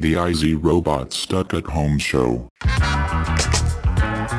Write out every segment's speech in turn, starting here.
The IZ Robot Stuck at Home Show.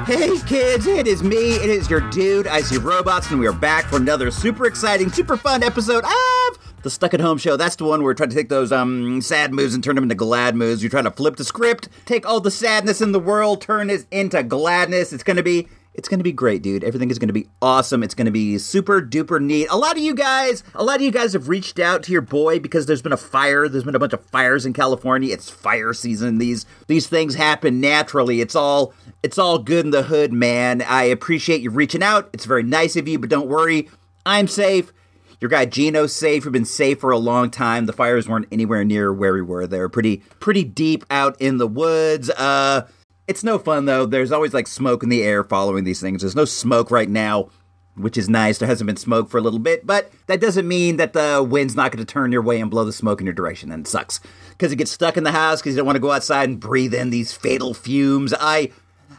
Hey kids, it is me. It is your dude, IZ Robots, and we are back for another super exciting, super fun episode of the Stuck at Home Show. That's the one where we're trying to take those um sad moods and turn them into glad moods. You're trying to flip the script, take all the sadness in the world, turn it into gladness. It's gonna be it's going to be great, dude. Everything is going to be awesome. It's going to be super duper neat. A lot of you guys, a lot of you guys have reached out to your boy because there's been a fire. There's been a bunch of fires in California. It's fire season. These these things happen naturally. It's all it's all good in the hood, man. I appreciate you reaching out. It's very nice of you, but don't worry. I'm safe. Your guy Gino's safe. We've been safe for a long time. The fires weren't anywhere near where we were. They were pretty pretty deep out in the woods. Uh it's no fun though. There's always like smoke in the air following these things. There's no smoke right now, which is nice. There hasn't been smoke for a little bit, but that doesn't mean that the wind's not going to turn your way and blow the smoke in your direction. And it sucks because it gets stuck in the house because you don't want to go outside and breathe in these fatal fumes. I,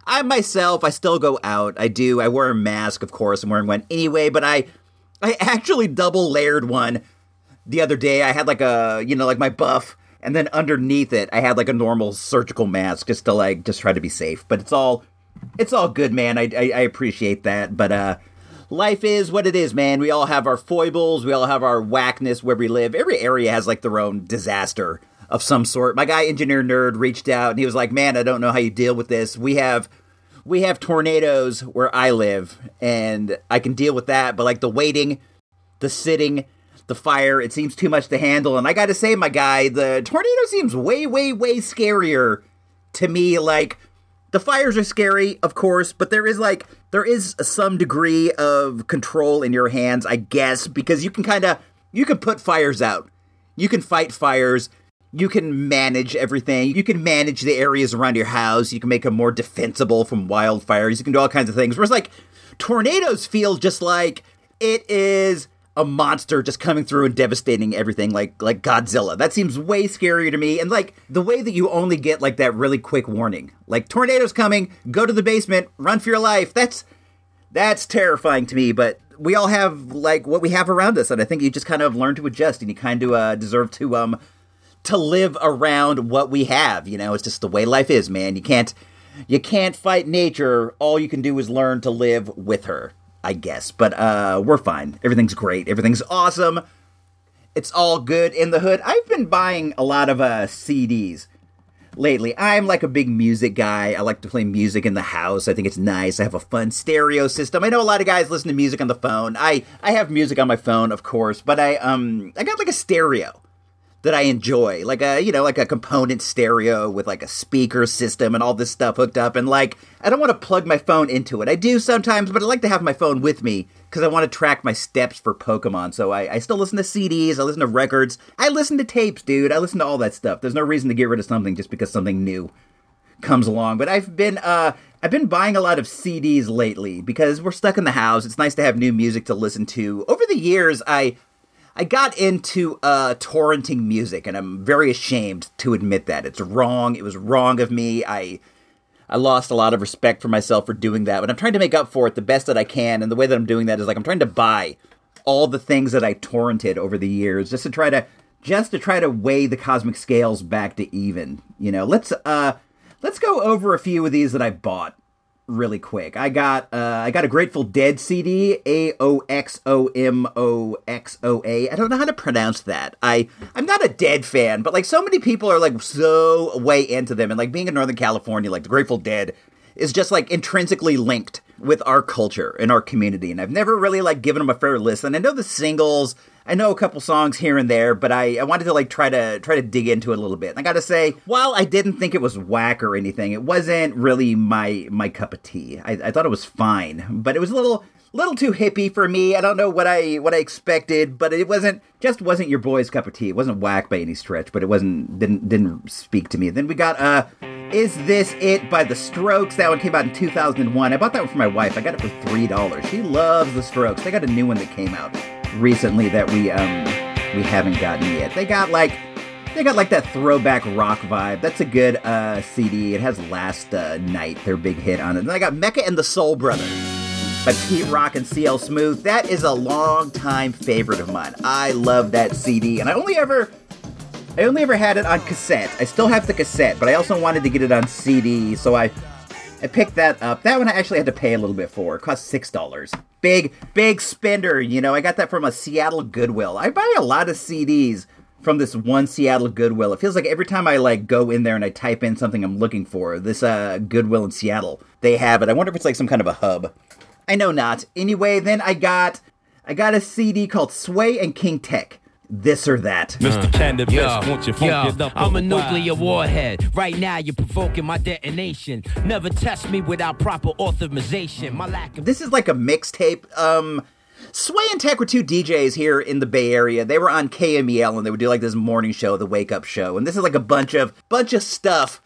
I myself, I still go out. I do. I wear a mask, of course. I'm wearing one anyway, but I, I actually double layered one the other day. I had like a, you know, like my buff and then underneath it i had like a normal surgical mask just to like just try to be safe. But it's all it's all good man. I i, I appreciate that. But uh life is what it is man. We all have our foibles. We all have our whackness where we live. Every area has like their own disaster of some sort. My guy engineer nerd reached out and he was like man i don't know how you deal with this. We have we have tornadoes where i live and i can deal with that but like the waiting the sitting the fire. It seems too much to handle. And I got to say, my guy, the tornado seems way, way, way scarier to me. Like, the fires are scary, of course, but there is like, there is some degree of control in your hands, I guess, because you can kind of, you can put fires out. You can fight fires. You can manage everything. You can manage the areas around your house. You can make them more defensible from wildfires. You can do all kinds of things. Whereas, like, tornadoes feel just like it is a monster just coming through and devastating everything like like Godzilla. That seems way scarier to me. And like the way that you only get like that really quick warning. Like tornadoes coming, go to the basement, run for your life. That's that's terrifying to me, but we all have like what we have around us and I think you just kind of learn to adjust and you kind of uh, deserve to um to live around what we have, you know? It's just the way life is, man. You can't you can't fight nature. All you can do is learn to live with her. I guess. But uh, we're fine. Everything's great. Everything's awesome. It's all good in the hood. I've been buying a lot of uh, CDs lately. I'm like a big music guy. I like to play music in the house. I think it's nice. I have a fun stereo system. I know a lot of guys listen to music on the phone. I I have music on my phone, of course, but I um I got like a stereo that I enjoy, like a you know like a component stereo with like a speaker system and all this stuff hooked up. And like I don't want to plug my phone into it. I do sometimes, but I like to have my phone with me because I want to track my steps for Pokemon. So I, I still listen to CDs, I listen to records, I listen to tapes, dude. I listen to all that stuff. There's no reason to get rid of something just because something new comes along. But I've been uh I've been buying a lot of CDs lately because we're stuck in the house. It's nice to have new music to listen to. Over the years, I I got into uh, torrenting music, and I'm very ashamed to admit that it's wrong. It was wrong of me. I I lost a lot of respect for myself for doing that, but I'm trying to make up for it the best that I can. And the way that I'm doing that is like I'm trying to buy all the things that I torrented over the years, just to try to just to try to weigh the cosmic scales back to even. You know, let's uh let's go over a few of these that I bought really quick. I got uh, I got a Grateful Dead CD, A O X O M O X O A. I don't know how to pronounce that. I I'm not a Dead fan, but like so many people are like so way into them, and like being in Northern California, like the Grateful Dead is just like intrinsically linked with our culture and our community. And I've never really like given them a fair listen. I know the singles, I know a couple songs here and there, but I, I wanted to like try to try to dig into it a little bit. And I gotta say, while I didn't think it was whack or anything, it wasn't really my my cup of tea. I, I thought it was fine, but it was a little little too hippie for me. I don't know what I what I expected, but it wasn't just wasn't your boy's cup of tea. It wasn't whack by any stretch, but it wasn't didn't didn't speak to me. Then we got uh Is This It by The Strokes. That one came out in 2001. I bought that one for my wife. I got it for $3. She loves The Strokes. They got a new one that came out recently that we um we haven't gotten yet. They got like they got like that throwback rock vibe. That's a good uh, CD. It has Last uh, Night, their big hit on it. Then I got Mecca and the Soul Brothers by Pete Rock and CL Smooth. That is a long time favorite of mine. I love that CD, and I only ever I only ever had it on cassette. I still have the cassette, but I also wanted to get it on CD, so I I picked that up. That one I actually had to pay a little bit for. It cost six dollars. Big, big spender. You know, I got that from a Seattle Goodwill. I buy a lot of CDs from this one Seattle Goodwill. It feels like every time I like go in there and I type in something I'm looking for, this uh, Goodwill in Seattle, they have it. I wonder if it's like some kind of a hub. I know not. Anyway, then I got I got a CD called Sway and King Tech this or that. Mr. Cannabis, Yo, won't you yo, funk it up I'm a while? nuclear warhead. Right now, you're provoking my detonation. Never test me without proper authorization. My lack of This is like a mixtape. Um, Sway and Tech were two DJs here in the Bay Area. They were on KMEL and they would do like this morning show, the Wake Up Show, and this is like a bunch of bunch of stuff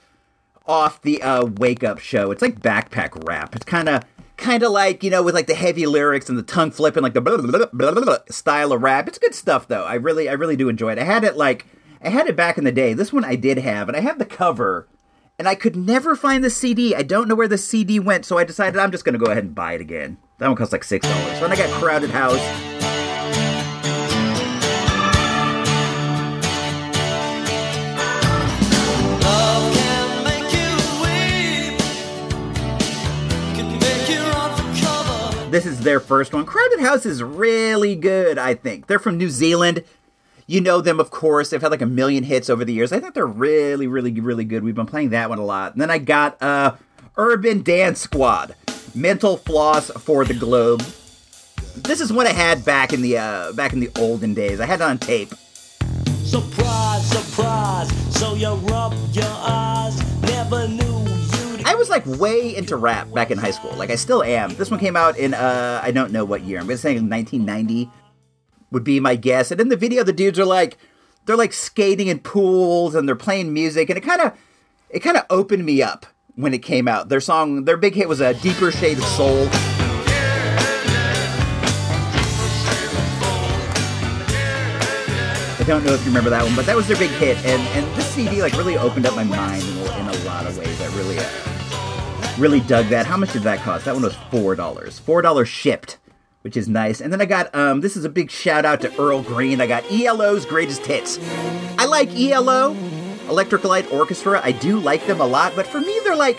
off the uh, Wake Up Show. It's like backpack rap. It's kind of kind of like you know with like the heavy lyrics and the tongue flipping like the blah, blah, blah, style of rap. It's good stuff though. I really I really do enjoy it. I had it like I had it back in the day. This one I did have, and I have the cover. And I could never find the CD. I don't know where the CD went, so I decided I'm just gonna go ahead and buy it again. That one cost like six dollars. Then I got Crowded House. This is their first one. Crowded House is really good, I think. They're from New Zealand. You know them, of course. They've had like a million hits over the years. I think they're really, really, really good. We've been playing that one a lot. And then I got uh, Urban Dance Squad, Mental Floss for the Globe. This is what I had back in the uh, back in the olden days. I had it on tape. Surprise, surprise. So you rub your eyes. Never knew. I was like way into rap back in high school. Like I still am. This one came out in uh I don't know what year. I'm gonna say 1990 would be my guess. And in the video, the dudes are like they're like skating in pools and they're playing music, and it kind of it kind of opened me up when it came out. Their song, their big hit was a deeper shade of soul. I don't know if you remember that one, but that was their big hit, and and this CD like really opened up my mind in, a- in a lot of ways. I really uh, really dug that. How much did that cost? That one was four dollars. Four dollars shipped, which is nice. And then I got um, this is a big shout out to Earl Green. I got ELO's greatest hits. I like ELO, Electric Light Orchestra. I do like them a lot, but for me, they're like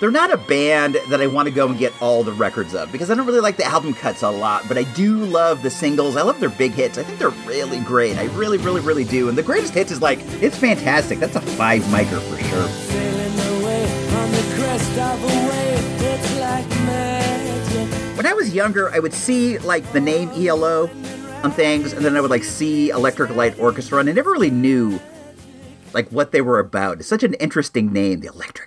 they're not a band that I want to go and get all the records of because I don't really like the album cuts a lot, but I do love the singles. I love their big hits. I think they're really great. I really, really, really do. And the greatest hits is like, it's fantastic. That's a five micer for sure. When I was younger, I would see like the name ELO on things, and then I would like see Electric Light Orchestra, and I never really knew like what they were about. It's such an interesting name, the Electric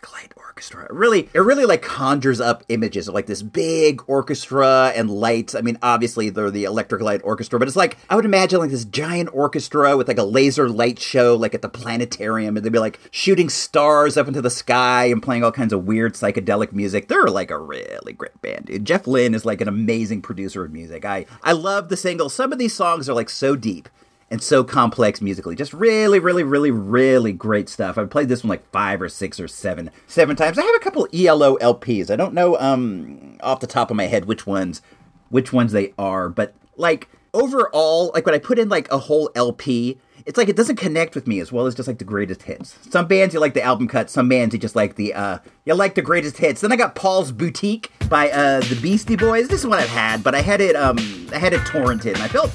Orchestra. It really, it really like conjures up images of like this big orchestra and lights. I mean, obviously they're the Electric Light Orchestra, but it's like I would imagine like this giant orchestra with like a laser light show, like at the planetarium, and they'd be like shooting stars up into the sky and playing all kinds of weird psychedelic music. They're like a really great band, dude. Jeff Lynne is like an amazing producer of music. I I love the single. Some of these songs are like so deep and so complex musically. Just really, really, really, really great stuff. I've played this one like five or six or seven, seven times. I have a couple ELO LPs. I don't know um off the top of my head which ones, which ones they are, but like overall, like when I put in like a whole LP, it's like it doesn't connect with me as well as just like the greatest hits. Some bands you like the album cut, some bands you just like the uh you like the greatest hits. Then I got Paul's Boutique by uh the Beastie Boys. This is what I've had, but I had it um I had it torrented and I felt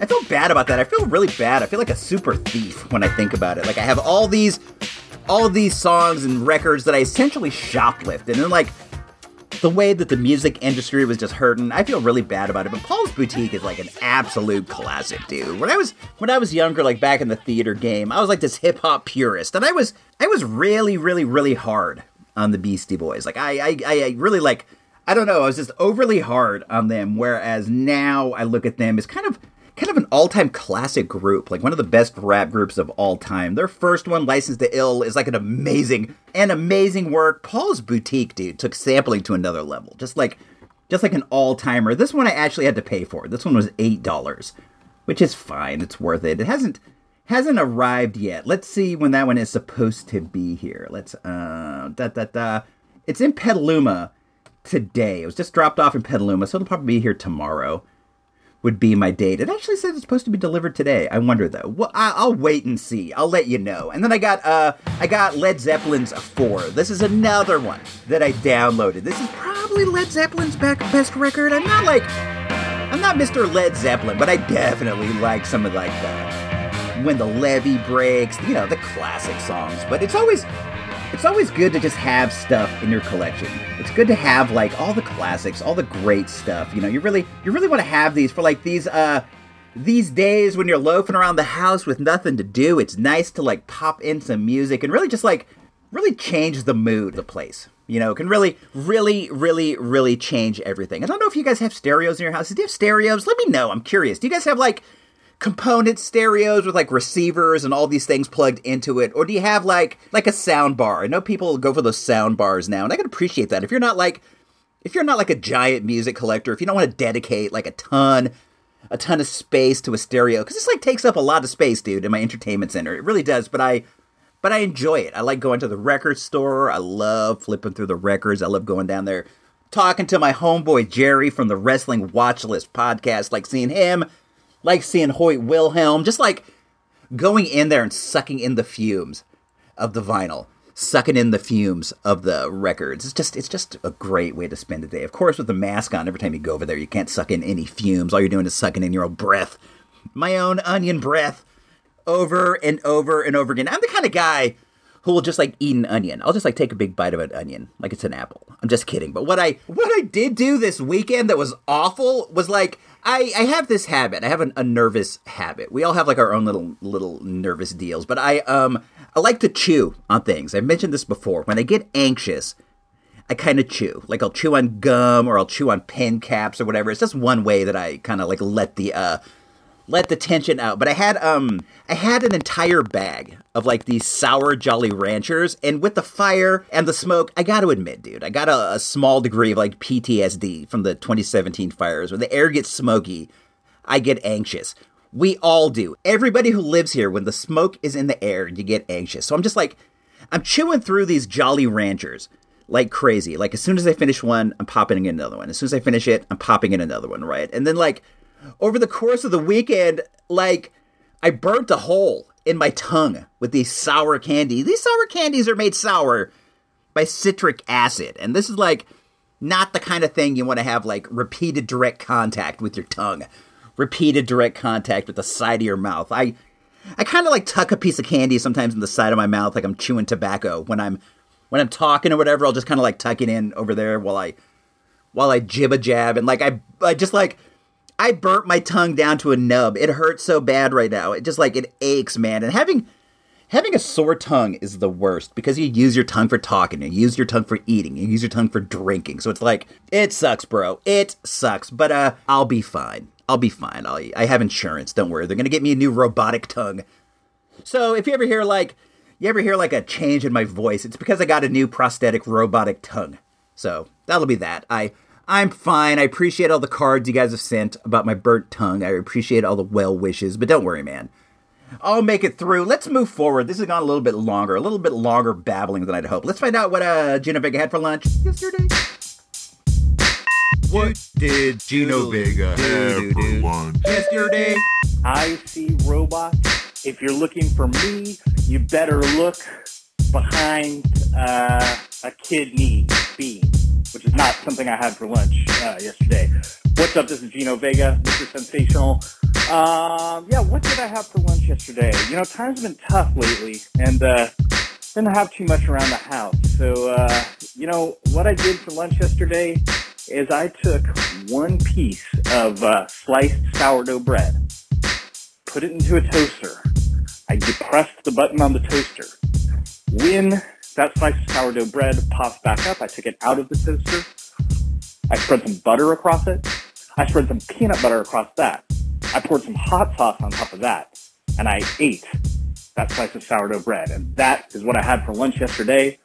I feel bad about that. I feel really bad. I feel like a super thief when I think about it. Like I have all these all these songs and records that I essentially shoplifted. And then like the way that the music industry was just hurting, I feel really bad about it. But Paul's Boutique is like an absolute classic, dude. When I was when I was younger, like back in the theater game, I was like this hip hop purist, and I was I was really, really, really hard on the Beastie Boys. Like I I, I really like I don't know, I was just overly hard on them. Whereas now I look at them as kind of kind of an all-time classic group, like one of the best rap groups of all time. Their first one, License to Ill, is like an amazing, an amazing work. Paul's Boutique, dude, took sampling to another level. Just like, just like an all-timer. This one I actually had to pay for. This one was eight dollars, which is fine. It's worth it. It hasn't hasn't arrived yet. Let's see when that one is supposed to be here. Let's uh da da da. It's in Petaluma today. It was just dropped off in Petaluma, so it'll probably be here tomorrow. Would be my date. It actually says it's supposed to be delivered today. I wonder though. Well, I, I'll wait and see. I'll let you know. And then I got uh I got Led Zeppelin's Four. This is another one that I downloaded. This is probably Led Zeppelin's back best record. I'm not like I'm not Mr. Led Zeppelin, but I definitely like some of like the when the levee breaks, you know, the classic songs. But it's always it's always good to just have stuff in your collection. It's good to have like all the classics, all the great stuff. You know, you really you really want to have these for like these uh these days when you're loafing around the house with nothing to do. It's nice to like pop in some music and really just like really change the mood of the place. You know, it can really, really, really, really change everything. I don't know if you guys have stereos in your houses. Do you have stereos? Let me know. I'm curious. Do you guys have like component stereos with like receivers and all these things plugged into it? Or do you have like like a sound bar? I know people go for those sound bars now and i can appreciate that. If you're not like if you're not like a giant music collector if you don't want to dedicate like a ton a ton of space to a stereo because this like takes up a lot of space dude in my entertainment center. It really does but i but i enjoy it. I like going to the record store. I love flipping through the records. I love going down there talking to my homeboy jerry from the wrestling watch list podcast like seeing him like seeing Hoyt Wilhelm, just like going in there and sucking in the fumes of the vinyl, sucking in the fumes of the records. It's just it's just a great way to spend a day. Of course, with the mask on, every time you go over there, you can't suck in any fumes. All you're doing is sucking in your own breath, my own onion breath, over and over and over again. I'm the kind of guy who will just like eat an onion. I'll just like take a big bite of an onion, like it's an apple. I'm just kidding. But what I what I did do this weekend that was awful was like I, I have this habit. I have an, a nervous habit. We all have like our own little little nervous deals. But I um I like to chew on things. I've mentioned this before. When I get anxious, I kind of chew. Like I'll chew on gum or I'll chew on pen caps or whatever. It's just one way that I kind of like let the uh let the tension out. But I had um I had an entire bag of like these sour Jolly Ranchers, and with the fire and the smoke, I got to admit, dude, I got a, a small degree of like PTSD from the 2017 fires. When the air gets smoky, I get anxious. We all do. Everybody who lives here, when the smoke is in the air, you get anxious. So I'm just like, I'm chewing through these Jolly Ranchers like crazy. Like as soon as I finish one, I'm popping in another one. As soon as I finish it, I'm popping in another one, right? And then like over the course of the weekend, like I burnt a hole in my tongue with these sour candy. These sour candies are made sour by citric acid, and this is like not the kind of thing you want to have like repeated direct contact with your tongue, repeated direct contact with the side of your mouth. I I kind of like tuck a piece of candy sometimes in the side of my mouth, like I'm chewing tobacco when I'm when I'm talking or whatever. I'll just kind of like tuck it in over there while I while I jib a jab and like I I just like I burnt my tongue down to a nub. It hurts so bad right now. It just like it aches, man. And having having a sore tongue is the worst because you use your tongue for talking, you use your tongue for eating, you use your tongue for drinking. So it's like it sucks, bro. It sucks. But uh, I'll be fine. I'll be fine. I'll, I have insurance. Don't worry. They're gonna get me a new robotic tongue. So if you ever hear like you ever hear like a change in my voice, it's because I got a new prosthetic robotic tongue. So that'll be that. I I'm fine. I appreciate all the cards you guys have sent about my burnt tongue. I appreciate all the well wishes, but don't worry, man. I'll make it through. Let's move forward. This has gone a little bit longer, a little bit longer babbling than I'd hoped. Let's find out what uh, Gino Vega had for lunch yesterday. What did Gino Vega Have for lunch. yesterday? I see robots. If you're looking for me, you better look behind uh, a kidney bean, which is not something I had for lunch uh, yesterday. What's up? This is Gino Vega, Mr. Sensational. Um, yeah, what did I have for lunch yesterday? You know, times have been tough lately, and uh, didn't have too much around the house. So, uh, you know, what I did for lunch yesterday is I took one piece of uh, sliced sourdough bread, put it into a toaster. I depressed the button on the toaster. When that slice of sourdough bread pops back up, I took it out of the toaster. I spread some butter across it. I spread some peanut butter across that. I poured some hot sauce on top of that. And I ate that slice of sourdough bread. And that is what I had for lunch yesterday.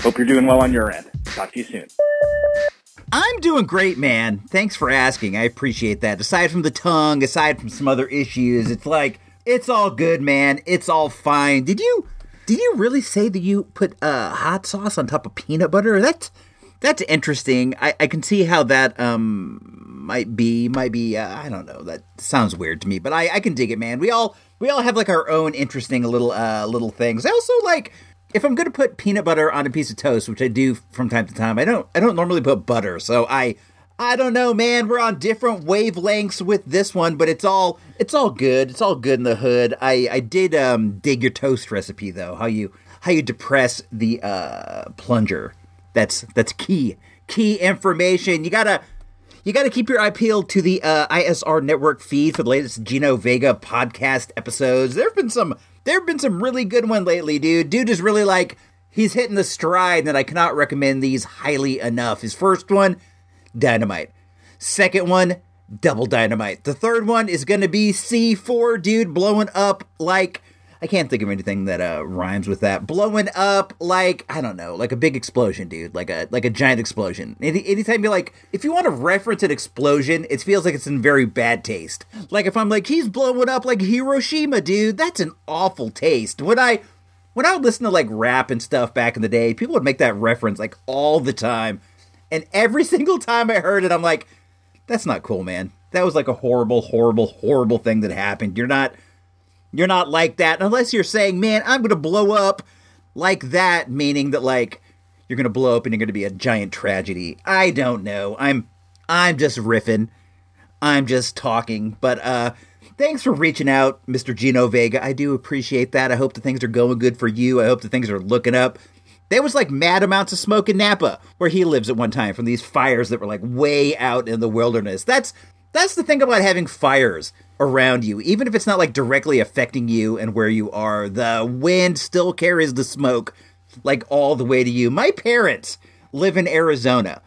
Hope you're doing well on your end. Talk to you soon. I'm doing great, man. Thanks for asking. I appreciate that. Aside from the tongue, aside from some other issues, it's like it's all good, man. It's all fine. Did you did you really say that you put uh, hot sauce on top of peanut butter? That's that's interesting. I, I can see how that um might be might be uh, I don't know. That sounds weird to me, but I I can dig it, man. We all we all have like our own interesting little uh little things. I also like if I'm to put peanut butter on a piece of toast, which I do from time to time. I don't I don't normally put butter, so I I don't know, man. We're on different wavelengths with this one, but it's all it's all good. It's all good in the hood. I I did um dig your toast recipe though. How you how you depress the uh plunger. That's that's key. Key information. You gotta you got to keep your eye peeled to the uh, ISR network feed for the latest Gino Vega podcast episodes. There've been some, there've been some really good one lately, dude. Dude is really like he's hitting the stride, and I cannot recommend these highly enough. His first one, Dynamite. Second one, Double Dynamite. The third one is going to be C4, dude, blowing up like I can't think of anything that uh, rhymes with that. Blowing up like I don't know, like a big explosion, dude, like a like a giant explosion. Any, anytime you like, if you want to reference an explosion, it feels like it's in very bad taste. Like if I'm like he's blowing up like Hiroshima, dude, that's an awful taste. When I when I would listen to like rap and stuff back in the day, people would make that reference like all the time, and every single time I heard it, I'm like, that's not cool, man. That was like a horrible, horrible, horrible thing that happened. You're not you're not like that unless you're saying, man, I'm going to blow up like that, meaning that like you're going to blow up and you're going to be a giant tragedy. I don't know. I'm I'm just riffing. I'm just talking, but uh thanks for reaching out, Mr. Gino Vega. I do appreciate that. I hope the things are going good for you. I hope the things are looking up. There was like mad amounts of smoke in Napa, where he lives at one time, from these fires that were like way out in the wilderness. That's that's the thing about having fires around you. Even if it's not like directly affecting you and where you are, the wind still carries the smoke like all the way to you. My parents live in Arizona.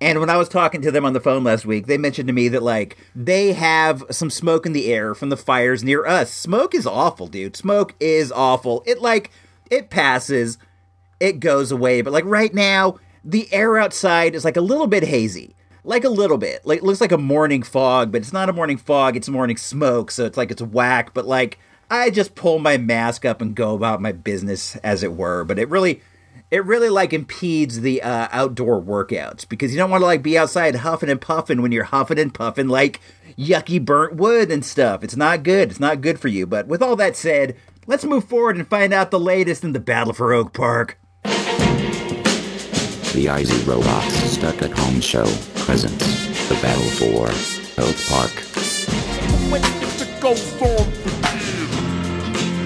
And when I was talking to them on the phone last week, they mentioned to me that like they have some smoke in the air from the fires near us. Smoke is awful, dude. Smoke is awful. It like it passes, it goes away, but like right now, the air outside is like a little bit hazy like a little bit. Like it looks like a morning fog, but it's not a morning fog, it's morning smoke, so it's like it's whack, but like I just pull my mask up and go about my business as it were, but it really it really like impedes the uh, outdoor workouts because you don't want to like be outside huffing and puffing when you're huffing and puffing like yucky burnt wood and stuff. It's not good. It's not good for you. But with all that said, let's move forward and find out the latest in the battle for Oak Park. The IZ Robots Stuck at Home Show presents the battle for Oak Park.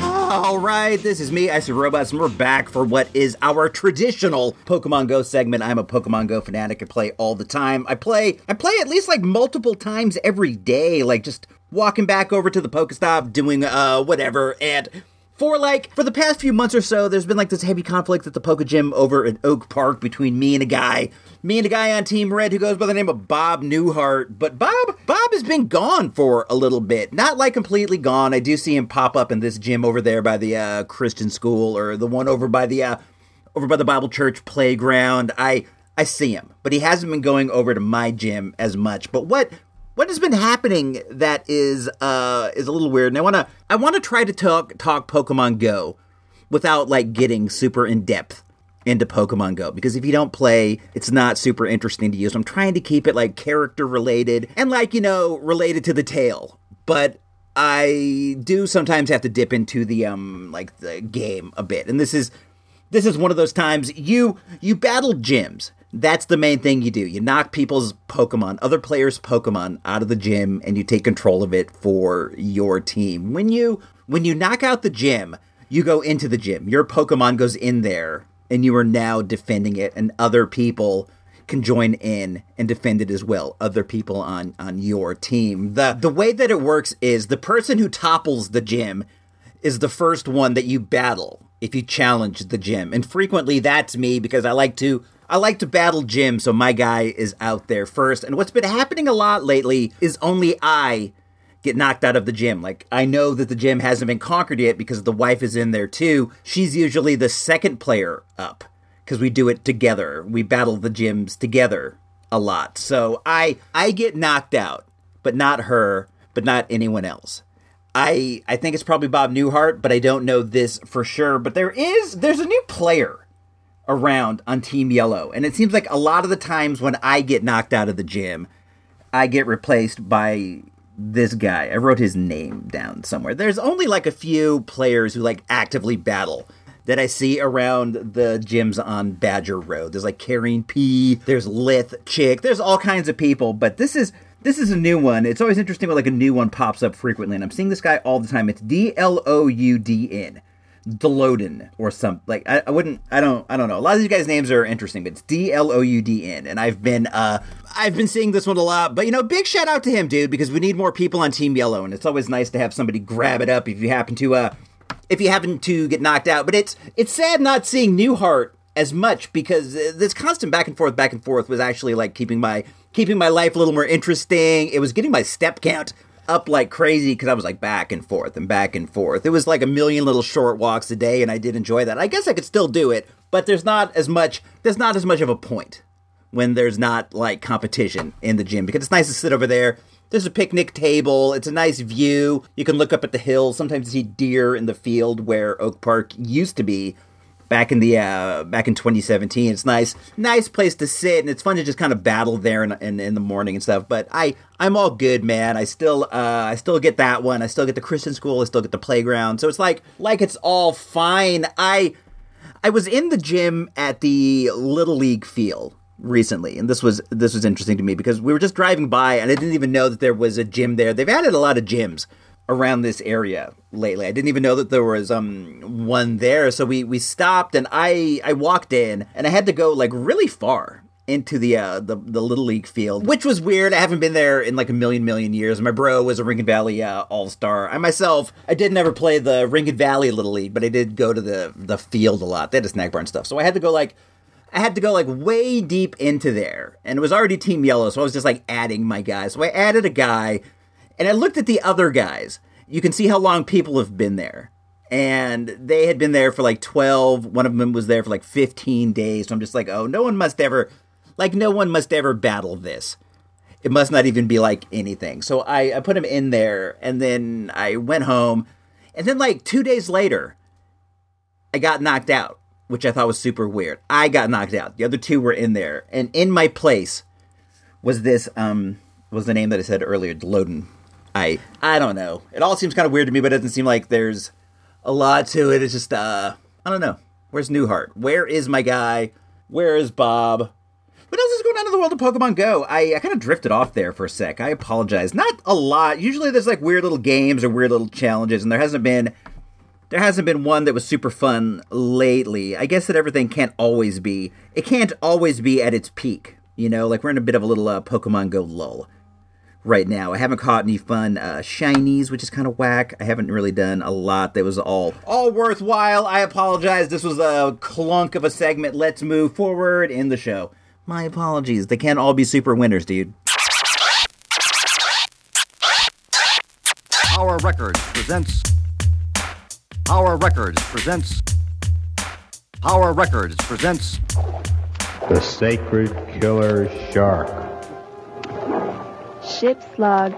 All right, this is me, Icy Robots, and we're back for what is our traditional Pokemon Go segment. I'm a Pokemon Go fanatic. I play all the time. I play, I play at least like multiple times every day, like just walking back over to the Pokestop, doing uh whatever, and for like for the past few months or so, there's been like this heavy conflict at the Poke Gym over at Oak Park between me and a guy, me and a guy on Team Red who goes by the name of Bob Newhart. But Bob, Bob has been gone for a little bit, not like completely gone. I do see him pop up in this gym over there by the uh, Christian school or the one over by the uh, over by the Bible Church playground. I I see him, but he hasn't been going over to my gym as much. But what what has been happening that is uh is a little weird and i want to i want to try to talk talk pokemon go without like getting super in depth into pokemon go because if you don't play it's not super interesting to you so i'm trying to keep it like character related and like you know related to the tale but i do sometimes have to dip into the um like the game a bit and this is this is one of those times you you battle gyms that's the main thing you do. You knock people's Pokemon, other players' Pokemon out of the gym and you take control of it for your team. When you when you knock out the gym, you go into the gym. Your Pokemon goes in there and you are now defending it and other people can join in and defend it as well. Other people on on your team. The the way that it works is the person who topples the gym is the first one that you battle if you challenge the gym. And frequently that's me because I like to I like to battle gym, so my guy is out there first. And what's been happening a lot lately is only I get knocked out of the gym. Like, I know that the gym hasn't been conquered yet because the wife is in there too. She's usually the second player up because we do it together. We battle the gyms together a lot. So I I get knocked out, but not her, but not anyone else. I I think it's probably Bob Newhart, but I don't know this for sure. But there is there's a new player around on Team Yellow. And it seems like a lot of the times when I get knocked out of the gym, I get replaced by this guy. I wrote his name down somewhere. There's only like a few players who like actively battle that I see around the gyms on Badger Road. There's like Carrying P, there's Lith Chick, there's all kinds of people, but this is this is a new one. It's always interesting when like a new one pops up frequently, and I'm seeing this guy all the time. It's D L O U D N. Deloden or some like I, I wouldn't I don't I don't know. A lot of these guys' names are interesting, but it's D L O U D N, and I've been uh I've been seeing this one a lot. But you know, big shout out to him, dude, because we need more people on Team Yellow, and it's always nice to have somebody grab it up if you happen to uh if you happen to get knocked out. But it's it's sad not seeing Newhart as much because uh, this constant back and forth, back and forth was actually like keeping my keeping my life a little more interesting. It was getting my step count up like crazy because I was like back and forth and back and forth. It was like a million little short walks a day, and I did enjoy that. I guess I could still do it, but there's not as much. There's not as much of a point when there's not like competition in the gym because it's nice to sit over there. There's a picnic table. It's a nice view. You can look up at the hills. Sometimes you see deer in the field where Oak Park used to be back in the uh, back in 2017. It's nice, nice place to sit, and it's fun to just kind of battle there in, in, in the morning and stuff. But I I'm all good, man. I still uh, I still get that one. I still get the Christian school. I still get the playground. So it's like like it's all fine. I I was in the gym at the Little League field recently and this was this was interesting to me because we were just driving by and I didn't even know that there was a gym there. They've added a lot of gyms around this area lately. I didn't even know that there was um one there. So we we stopped and I I walked in and I had to go like really far into the uh the, the little league field, which was weird. I haven't been there in like a million million years. My bro was a Rincon Valley uh, All Star. I myself, I did never play the Rincon Valley Little League, but I did go to the the field a lot. They had a snack bar and stuff, so I had to go like I had to go like way deep into there, and it was already Team Yellow, so I was just like adding my guys. So I added a guy, and I looked at the other guys. You can see how long people have been there. And they had been there for like 12. One of them was there for like 15 days. So I'm just like, oh, no one must ever, like, no one must ever battle this. It must not even be like anything. So I, I put him in there, and then I went home. And then, like, two days later, I got knocked out, which I thought was super weird. I got knocked out. The other two were in there. And in my place was this, um, was the name that I said earlier, Deloden. I I don't know. It all seems kind of weird to me, but it doesn't seem like there's a lot to it. It's just uh I don't know. Where's Newhart? Where is my guy? Where is Bob? What else is going on in the world of Pokemon Go? I, I kind of drifted off there for a sec. I apologize. Not a lot. Usually there's like weird little games or weird little challenges, and there hasn't been there hasn't been one that was super fun lately. I guess that everything can't always be it can't always be at its peak. You know, like we're in a bit of a little uh, Pokemon Go lull right now. I haven't caught any fun uh, shinies, which is kind of whack. I haven't really done a lot that was all all worthwhile. I apologize. This was a clunk of a segment. Let's move forward in the show. My apologies. They can't all be super winners, dude. Our Records presents. Our Records presents. Our Records presents. The Sacred Killer Shark. Ship's log,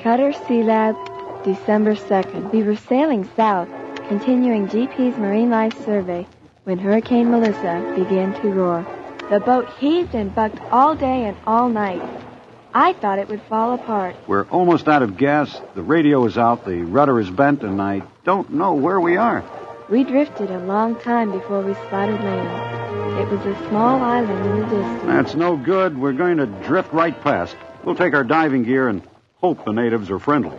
Cutter Sea Lab, December 2nd. We were sailing south, continuing GP's marine life survey, when Hurricane Melissa began to roar. The boat heaved and bucked all day and all night. I thought it would fall apart. We're almost out of gas. The radio is out. The rudder is bent, and I don't know where we are. We drifted a long time before we spotted land. It was a small island in the distance. That's no good. We're going to drift right past. We'll take our diving gear and hope the natives are friendly.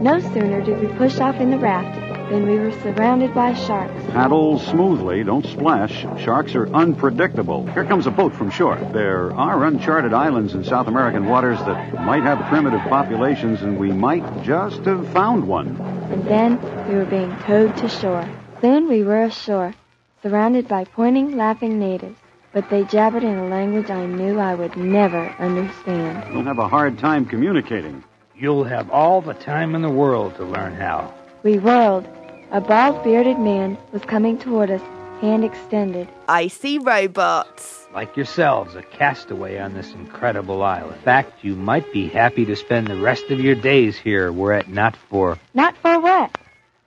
No sooner did we push off in the raft than we were surrounded by sharks. Paddle smoothly, don't splash. Sharks are unpredictable. Here comes a boat from shore. There are uncharted islands in South American waters that might have primitive populations, and we might just have found one. And then we were being towed to shore. Soon we were ashore, surrounded by pointing, laughing natives. But they jabbered in a language I knew I would never understand. We'll have a hard time communicating. You'll have all the time in the world to learn how. We whirled. A bald bearded man was coming toward us, hand extended. I see robots. Like yourselves, a castaway on this incredible island. In fact, you might be happy to spend the rest of your days here were it not for. Not for what?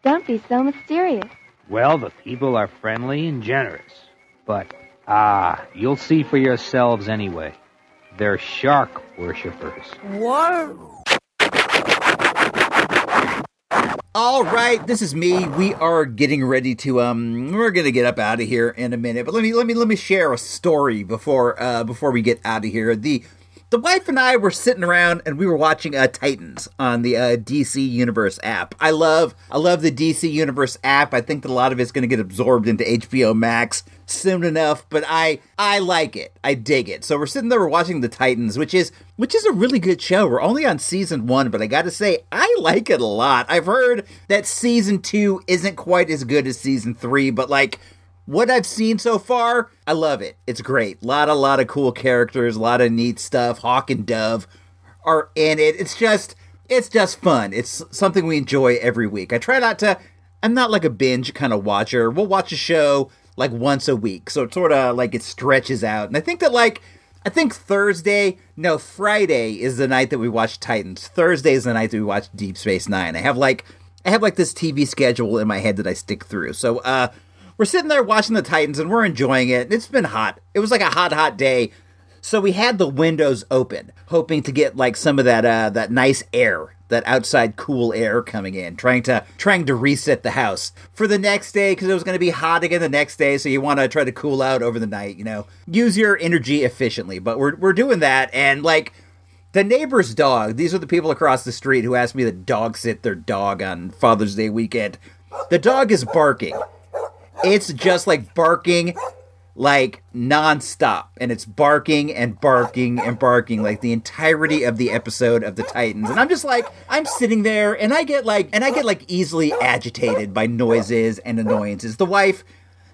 Don't be so mysterious. Well, the people are friendly and generous. But, ah, you'll see for yourselves anyway. They're shark worshippers. Whoa. All right, this is me. We are getting ready to um we're going to get up out of here in a minute. But let me let me let me share a story before uh before we get out of here. The the wife and I were sitting around and we were watching uh, Titans on the uh, DC Universe app. I love I love the DC Universe app. I think that a lot of it's going to get absorbed into HBO Max soon enough, but I I like it. I dig it. So we're sitting there we're watching the Titans, which is which is a really good show. We're only on season 1, but I got to say I like it a lot. I've heard that season 2 isn't quite as good as season 3, but like what I've seen so far, I love it. It's great. A Lot a lot of cool characters, a lot of neat stuff. Hawk and Dove are in it. It's just it's just fun. It's something we enjoy every week. I try not to I'm not like a binge kind of watcher. We'll watch a show like once a week. So it's sort of like it stretches out. And I think that like I think Thursday, no, Friday is the night that we watch Titans. Thursday is the night that we watch Deep Space 9. I have like I have like this TV schedule in my head that I stick through. So uh we're sitting there watching the Titans and we're enjoying it. It's been hot. It was like a hot, hot day. So we had the windows open, hoping to get like some of that uh, that nice air, that outside cool air coming in, trying to trying to reset the house for the next day because it was going to be hot again the next day. So you want to try to cool out over the night, you know, use your energy efficiently. But we're we're doing that, and like the neighbor's dog. These are the people across the street who asked me to dog sit their dog on Father's Day weekend. The dog is barking it's just like barking like nonstop and it's barking and barking and barking like the entirety of the episode of the titans. And i'm just like i'm sitting there and i get like and i get like easily agitated by noises and annoyances. The wife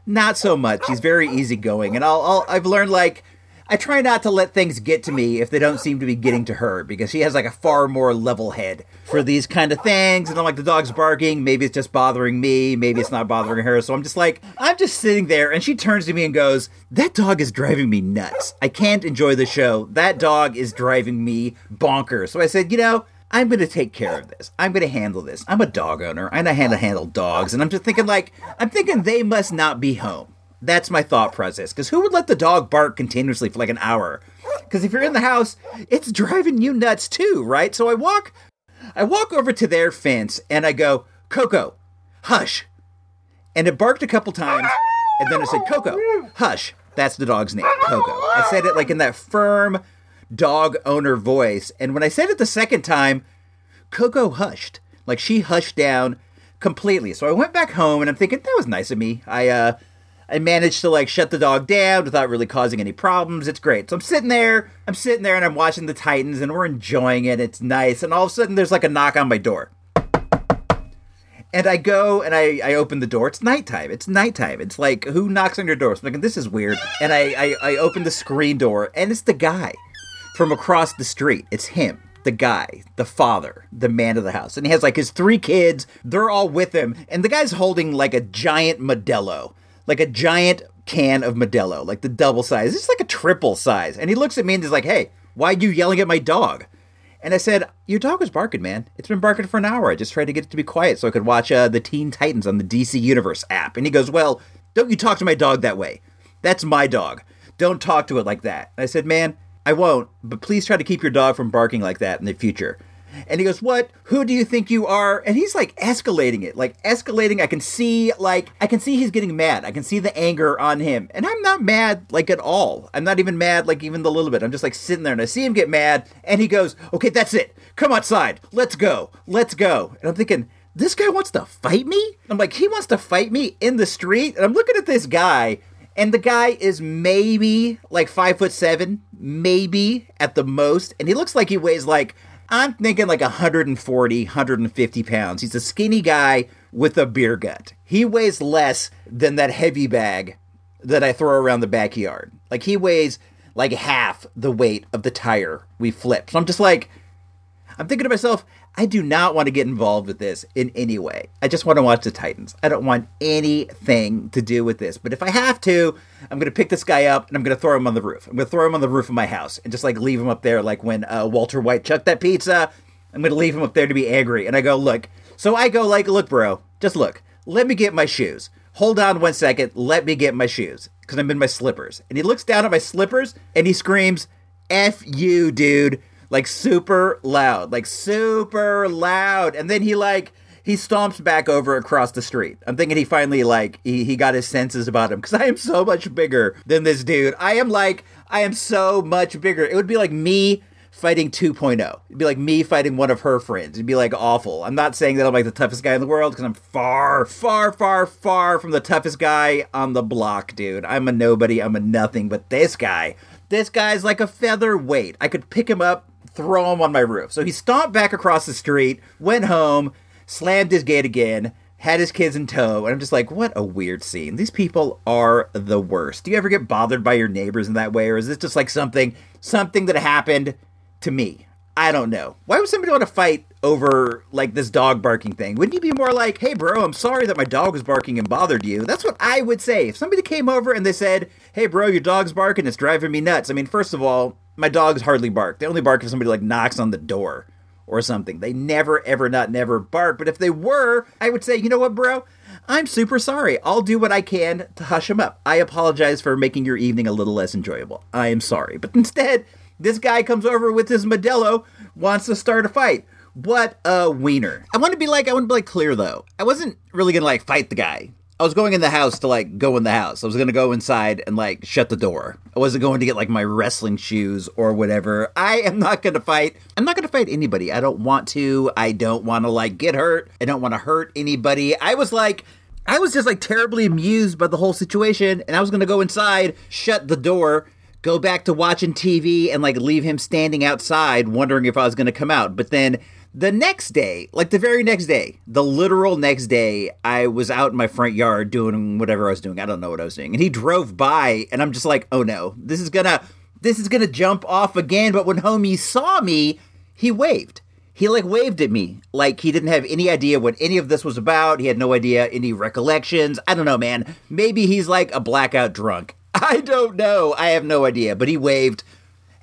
not so much. She's very easygoing and i'll, I'll i've learned like I try not to let things get to me if they don't seem to be getting to her because she has like a far more level head for these kind of things. And I'm like, the dog's barking. Maybe it's just bothering me. Maybe it's not bothering her. So I'm just like, I'm just sitting there. And she turns to me and goes, That dog is driving me nuts. I can't enjoy the show. That dog is driving me bonkers. So I said, You know, I'm going to take care of this. I'm going to handle this. I'm a dog owner. I know how to handle dogs. And I'm just thinking, like, I'm thinking they must not be home. That's my thought process. Because who would let the dog bark continuously for like an hour? Because if you're in the house, it's driving you nuts too, right? So I walk, I walk over to their fence and I go, Coco, hush. And it barked a couple times, and then I said, Coco, hush. That's the dog's name, Coco. I said it like in that firm dog owner voice. And when I said it the second time, Coco hushed. Like she hushed down completely. So I went back home and I'm thinking, that was nice of me. I, uh, I managed to like shut the dog down without really causing any problems. It's great. So I'm sitting there, I'm sitting there and I'm watching the Titans and we're enjoying it. It's nice. And all of a sudden there's like a knock on my door. And I go and I, I open the door. It's nighttime. It's nighttime. It's like, who knocks on your door? So I'm thinking, this is weird. And I, I, I open the screen door and it's the guy from across the street. It's him the guy, the father, the man of the house. And he has like his three kids. They're all with him. And the guy's holding like a giant Modelo like a giant can of Modelo, like the double size. It's like a triple size. And he looks at me and he's like, "Hey, why are you yelling at my dog?" And I said, "Your dog was barking, man. It's been barking for an hour. I just tried to get it to be quiet so I could watch uh, the Teen Titans on the DC Universe app." And he goes, "Well, don't you talk to my dog that way. That's my dog. Don't talk to it like that." And I said, "Man, I won't. But please try to keep your dog from barking like that in the future." And he goes, What? Who do you think you are? And he's like escalating it, like escalating. I can see, like, I can see he's getting mad. I can see the anger on him. And I'm not mad, like, at all. I'm not even mad, like, even the little bit. I'm just like sitting there and I see him get mad. And he goes, Okay, that's it. Come outside. Let's go. Let's go. And I'm thinking, This guy wants to fight me? I'm like, He wants to fight me in the street? And I'm looking at this guy. And the guy is maybe like five foot seven, maybe at the most. And he looks like he weighs like I'm thinking like 140, 150 pounds. He's a skinny guy with a beer gut. He weighs less than that heavy bag that I throw around the backyard. Like he weighs like half the weight of the tire we flipped. So I'm just like, I'm thinking to myself, I do not want to get involved with this in any way. I just want to watch the Titans. I don't want anything to do with this. But if I have to, I'm going to pick this guy up and I'm going to throw him on the roof. I'm going to throw him on the roof of my house and just like leave him up there, like when uh, Walter White chucked that pizza. I'm going to leave him up there to be angry. And I go, look. So I go, like, look, bro, just look. Let me get my shoes. Hold on one second. Let me get my shoes because I'm in my slippers. And he looks down at my slippers and he screams, F you, dude. Like super loud. Like super loud. And then he like he stomps back over across the street. I'm thinking he finally like he, he got his senses about him because I am so much bigger than this dude. I am like I am so much bigger. It would be like me fighting 2.0. It'd be like me fighting one of her friends. It'd be like awful. I'm not saying that I'm like the toughest guy in the world because I'm far, far, far, far from the toughest guy on the block, dude. I'm a nobody. I'm a nothing. But this guy, this guy's like a featherweight. I could pick him up, throw him on my roof. So he stomped back across the street, went home, slammed his gate again, had his kids in tow, and I'm just like, what a weird scene. These people are the worst. Do you ever get bothered by your neighbors in that way, or is this just like something something that happened to me? I don't know. Why would somebody want to fight over like this dog barking thing? Wouldn't you be more like, "Hey, bro, I'm sorry that my dog was barking and bothered you"? That's what I would say if somebody came over and they said, "Hey, bro, your dog's barking. It's driving me nuts." I mean, first of all, my dogs hardly bark. They only bark if somebody like knocks on the door or something. They never, ever, not never bark. But if they were, I would say, you know what, bro? I'm super sorry. I'll do what I can to hush him up. I apologize for making your evening a little less enjoyable. I am sorry. But instead, this guy comes over with his Modelo, wants to start a fight. What a wiener. I want to be like, I want to be like clear though. I wasn't really gonna like fight the guy. I was going in the house to like go in the house. I was gonna go inside and like shut the door. I wasn't going to get like my wrestling shoes or whatever. I am not gonna fight. I'm not gonna fight anybody. I don't want to. I don't want to like get hurt. I don't want to hurt anybody. I was like, I was just like terribly amused by the whole situation, and I was gonna go inside, shut the door, go back to watching TV, and like leave him standing outside, wondering if I was gonna come out. But then the next day, like the very next day, the literal next day, I was out in my front yard doing whatever I was doing. I don't know what I was doing. And he drove by and I'm just like, "Oh no. This is going to this is going to jump off again." But when homie saw me, he waved. He like waved at me like he didn't have any idea what any of this was about. He had no idea any recollections. I don't know, man. Maybe he's like a blackout drunk. I don't know. I have no idea, but he waved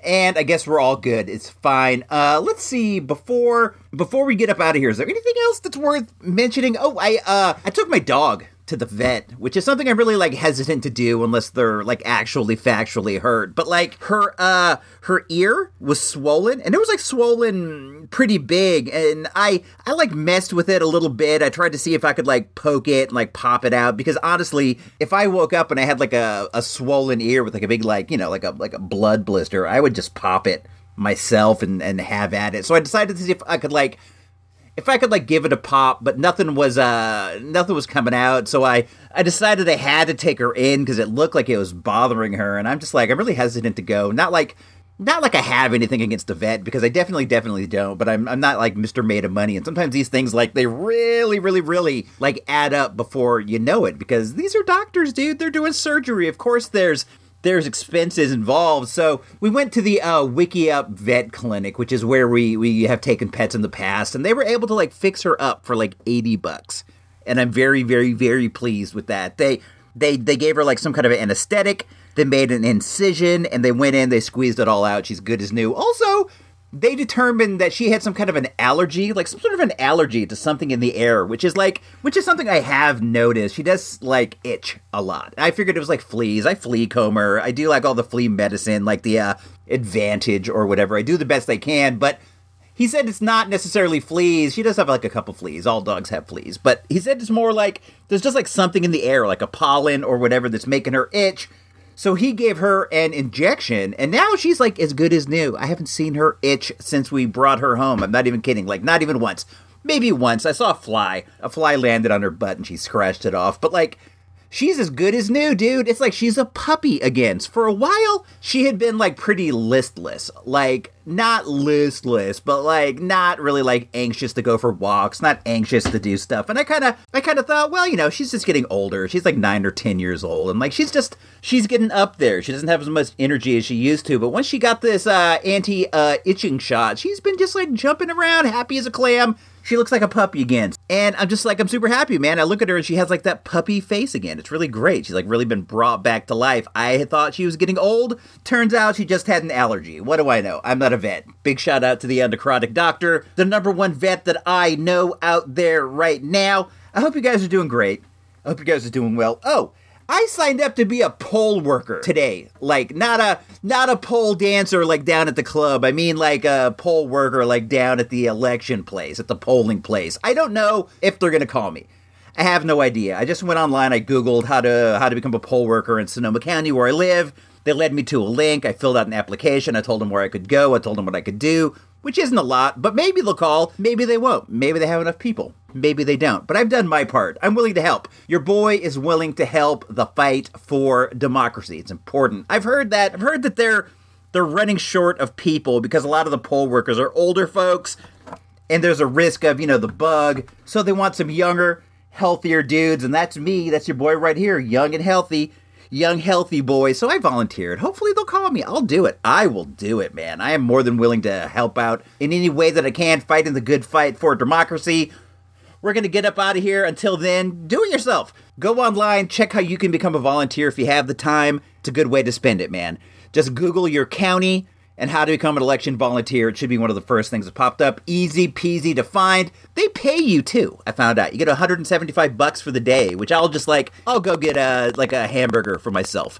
and I guess we're all good. It's fine. Uh, let's see. Before before we get up out of here, is there anything else that's worth mentioning? Oh, I uh, I took my dog to the vet, which is something I'm really like hesitant to do unless they're like actually factually hurt. But like her uh her ear was swollen and it was like swollen pretty big and I I like messed with it a little bit. I tried to see if I could like poke it and like pop it out because honestly, if I woke up and I had like a, a swollen ear with like a big like, you know, like a like a blood blister, I would just pop it myself and and have at it. So I decided to see if I could like if I could like give it a pop, but nothing was uh nothing was coming out, so I I decided I had to take her in because it looked like it was bothering her, and I'm just like I'm really hesitant to go. Not like not like I have anything against the vet because I definitely definitely don't, but I'm I'm not like Mr. Made of Money, and sometimes these things like they really really really like add up before you know it because these are doctors, dude. They're doing surgery. Of course, there's there's expenses involved. So we went to the uh, Wikiup Vet Clinic, which is where we we have taken pets in the past, and they were able to like fix her up for like eighty bucks, and I'm very very very pleased with that. They they they gave her like some kind of anesthetic. They made an incision, and they went in. They squeezed it all out. She's good as new. Also. They determined that she had some kind of an allergy, like some sort of an allergy to something in the air, which is like, which is something I have noticed. She does like itch a lot. I figured it was like fleas. I flea comb her. I do like all the flea medicine, like the uh, Advantage or whatever. I do the best I can, but he said it's not necessarily fleas. She does have like a couple fleas. All dogs have fleas, but he said it's more like there's just like something in the air, like a pollen or whatever that's making her itch. So he gave her an injection, and now she's like as good as new. I haven't seen her itch since we brought her home. I'm not even kidding. Like, not even once. Maybe once. I saw a fly. A fly landed on her butt and she scratched it off. But, like, she's as good as new, dude. It's like she's a puppy again. For a while, she had been, like, pretty listless. Like, not listless, but, like, not really, like, anxious to go for walks, not anxious to do stuff. And I kind of, I kind of thought, well, you know, she's just getting older. She's, like, nine or ten years old. And, like, she's just, she's getting up there. She doesn't have as much energy as she used to. But once she got this uh, anti uh, itching shot, she's been just like jumping around, happy as a clam. She looks like a puppy again. And I'm just like, I'm super happy, man. I look at her and she has like that puppy face again. It's really great. She's like really been brought back to life. I thought she was getting old. Turns out she just had an allergy. What do I know? I'm not a vet. Big shout out to the endocrotic doctor, the number one vet that I know out there right now. I hope you guys are doing great. I hope you guys are doing well. Oh, I signed up to be a poll worker today. Like not a not a pole dancer like down at the club. I mean like a poll worker like down at the election place, at the polling place. I don't know if they're going to call me. I have no idea. I just went online, I googled how to how to become a poll worker in Sonoma County where I live. They led me to a link. I filled out an application. I told them where I could go. I told them what I could do, which isn't a lot, but maybe they'll call. Maybe they won't. Maybe they have enough people. Maybe they don't. But I've done my part. I'm willing to help. Your boy is willing to help the fight for democracy. It's important. I've heard that. I've heard that they're they're running short of people because a lot of the poll workers are older folks and there's a risk of, you know, the bug. So they want some younger, healthier dudes, and that's me. That's your boy right here, young and healthy young, healthy boy. So I volunteered. Hopefully they'll call me. I'll do it. I will do it, man. I am more than willing to help out in any way that I can, fighting the good fight for democracy. We're going to get up out of here. Until then, do it yourself. Go online, check how you can become a volunteer if you have the time. It's a good way to spend it, man. Just Google your county and how to become an election volunteer. It should be one of the first things that popped up. Easy peasy to find. They pay you too. I found out you get 175 bucks for the day, which I'll just like I'll go get a like a hamburger for myself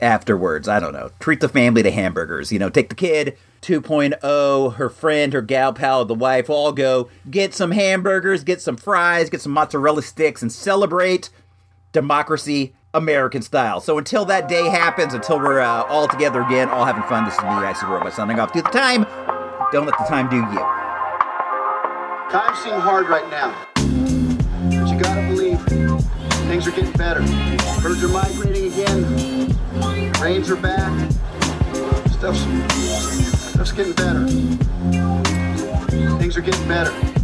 afterwards. I don't know. Treat the family to hamburgers. You know, take the kid 2.0, her friend, her gal pal, the wife. All go get some hamburgers, get some fries, get some mozzarella sticks, and celebrate democracy American style. So until that day happens, until we're uh, all together again, all having fun, this is me, Icy Robot, signing off. Do the time. Don't let the time do you. Times seem hard right now. But you gotta believe things are getting better. Birds are migrating again. Rains are back. Stuff's, stuff's getting better. Things are getting better.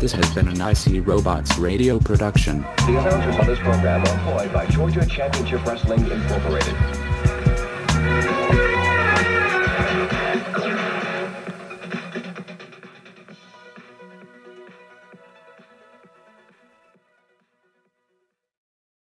This has been an IC Robots radio production. The announcers on this program are employed by Georgia Championship Wrestling Incorporated.